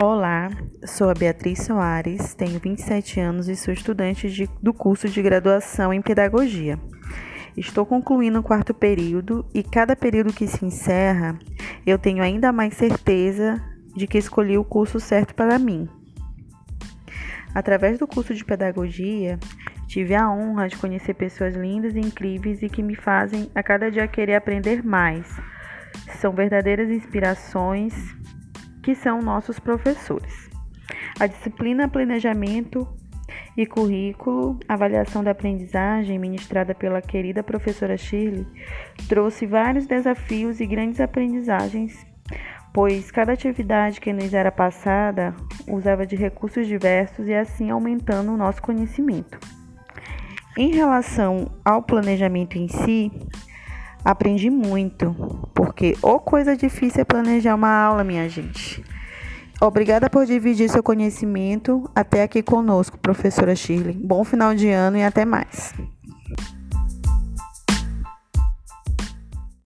Olá, sou a Beatriz Soares, tenho 27 anos e sou estudante de, do curso de graduação em Pedagogia. Estou concluindo o quarto período e cada período que se encerra, eu tenho ainda mais certeza de que escolhi o curso certo para mim. Através do curso de Pedagogia, tive a honra de conhecer pessoas lindas e incríveis e que me fazem a cada dia querer aprender mais. São verdadeiras inspirações que são nossos professores. A disciplina Planejamento e Currículo, avaliação da aprendizagem, ministrada pela querida professora Shirley, trouxe vários desafios e grandes aprendizagens, pois cada atividade que nos era passada usava de recursos diversos e assim aumentando o nosso conhecimento. Em relação ao planejamento em si, aprendi muito, porque ou coisa difícil é planejar uma aula, minha gente. Obrigada por dividir seu conhecimento até aqui conosco, professora Shirley. Bom final de ano e até mais.